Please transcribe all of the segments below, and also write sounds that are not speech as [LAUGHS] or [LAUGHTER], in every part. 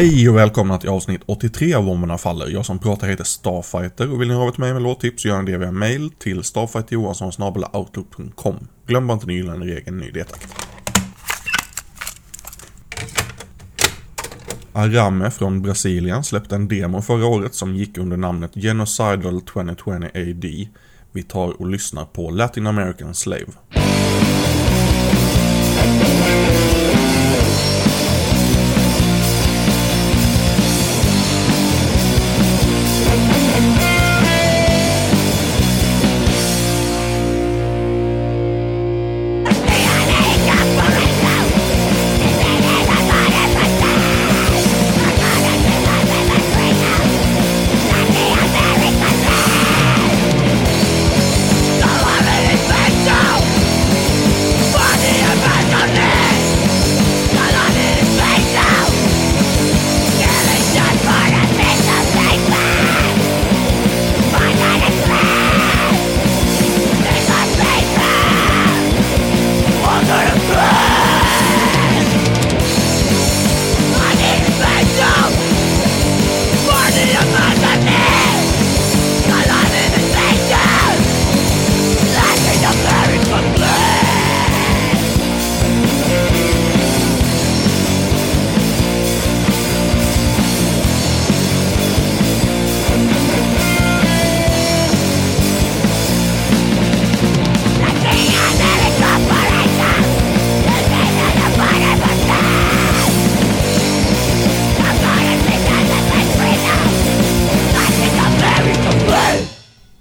Hej och välkomna till avsnitt 83 av Bomberna Faller. Jag som pratar heter Starfighter och vill ni ha ett mig med låttips så gör ni det via mail till starfighterjohansson.outlook.com. Glöm bara inte den gyllene regeln, ny det tack. Arame från Brasilien släppte en demo förra året som gick under namnet Genocidal 2020 AD. Vi tar och lyssnar på Latin American Slave.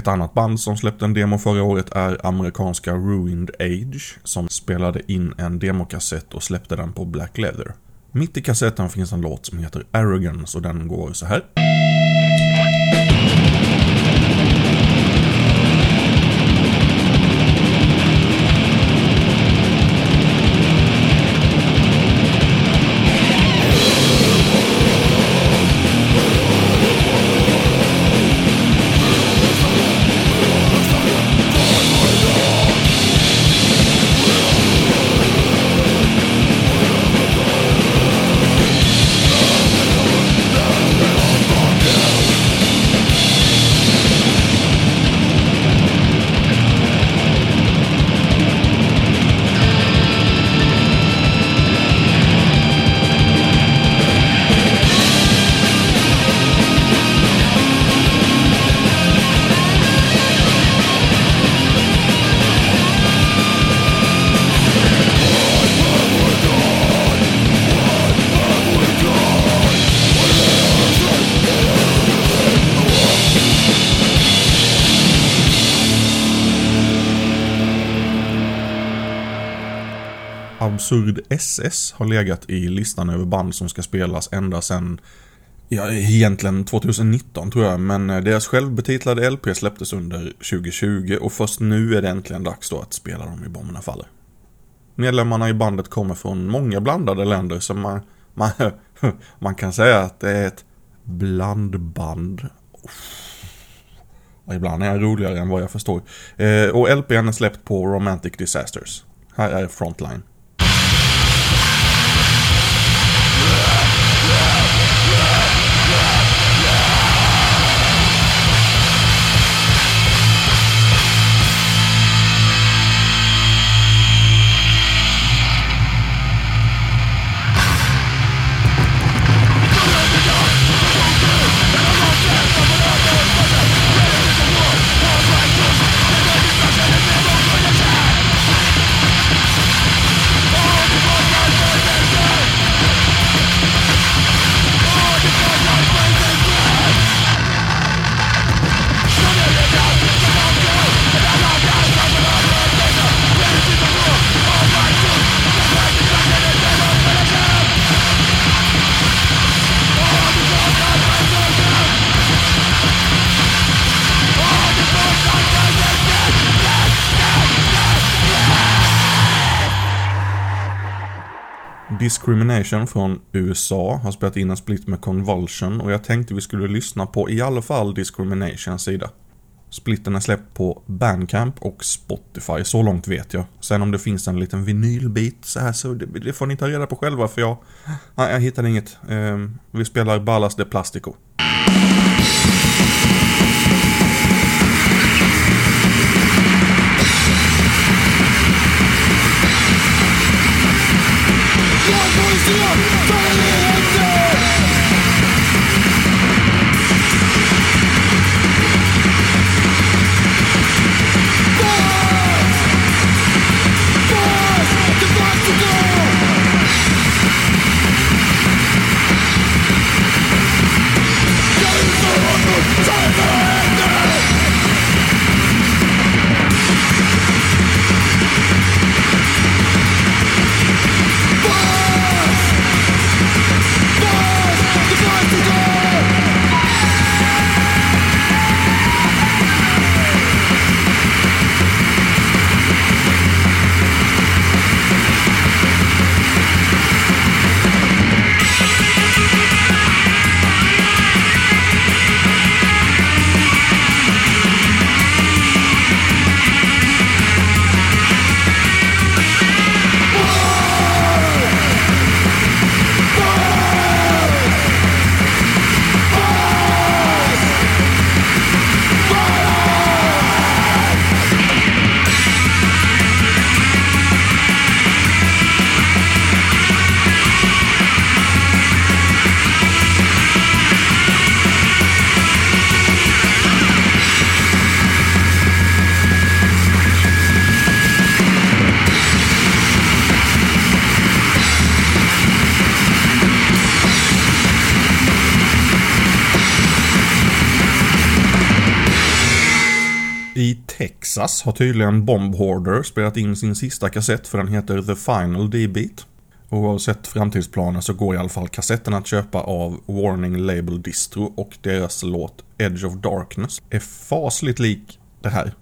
Ett annat band som släppte en demo förra året är amerikanska Ruined Age som spelade in en demokassett och släppte den på Black Leather. Mitt i kassetten finns en låt som heter Arrogance och den går så här. Absurd SS har legat i listan över band som ska spelas ända sedan Ja, egentligen 2019 tror jag, men eh, deras självbetitlade LP släpptes under 2020 och först nu är det äntligen dags då att spela dem i Bomberna Faller. Medlemmarna i bandet kommer från många blandade länder så man, man, [LAUGHS] man kan säga att det är ett blandband. Och ibland är jag roligare än vad jag förstår. Eh, och LPn är släppt på Romantic Disasters. Här är Frontline. Discrimination från USA har spelat in en split med Convulsion och jag tänkte vi skulle lyssna på i alla fall Discriminations sida. Splitten är släppt på Bandcamp och Spotify, så långt vet jag. Sen om det finns en liten vinylbit så här så det, det får ni ta reda på själva för jag, nej, jag hittade inget. Ehm, vi spelar Ballas de Plastico. I Texas har tydligen Bomb Hoarder spelat in sin sista kassett för den heter The Final D-Beat. Oavsett framtidsplaner så går i alla fall kassetten att köpa av Warning Label Distro och deras låt Edge of Darkness är fasligt lik det här.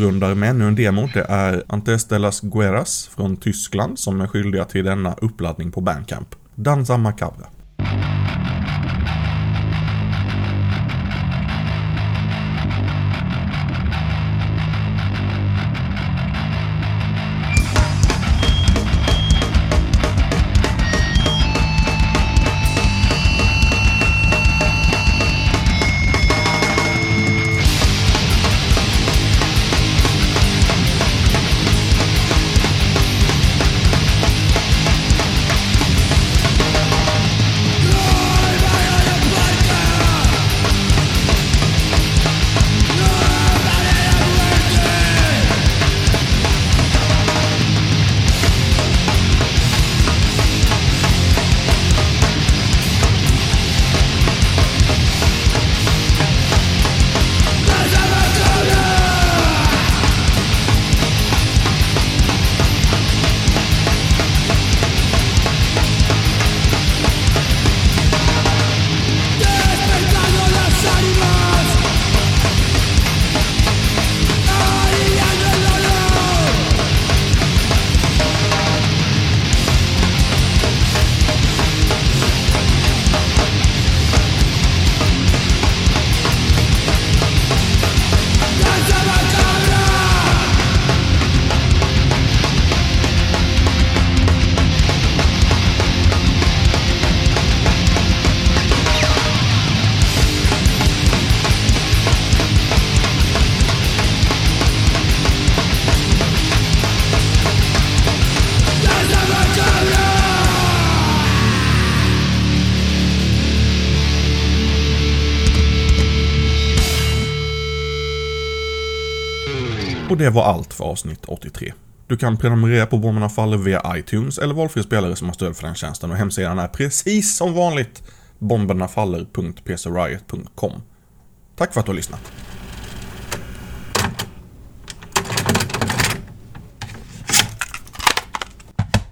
Avrundar med ännu en demo. Det är Antes de las från Tyskland som är skyldiga till denna uppladdning på Bandcamp. Danza Macabra. Och det var allt för avsnitt 83. Du kan prenumerera på Bomberna Faller via iTunes eller valfri spelare som har stöd för den tjänsten och hemsidan är precis som vanligt bombernafaller.pcriot.com. Tack för att du har lyssnat.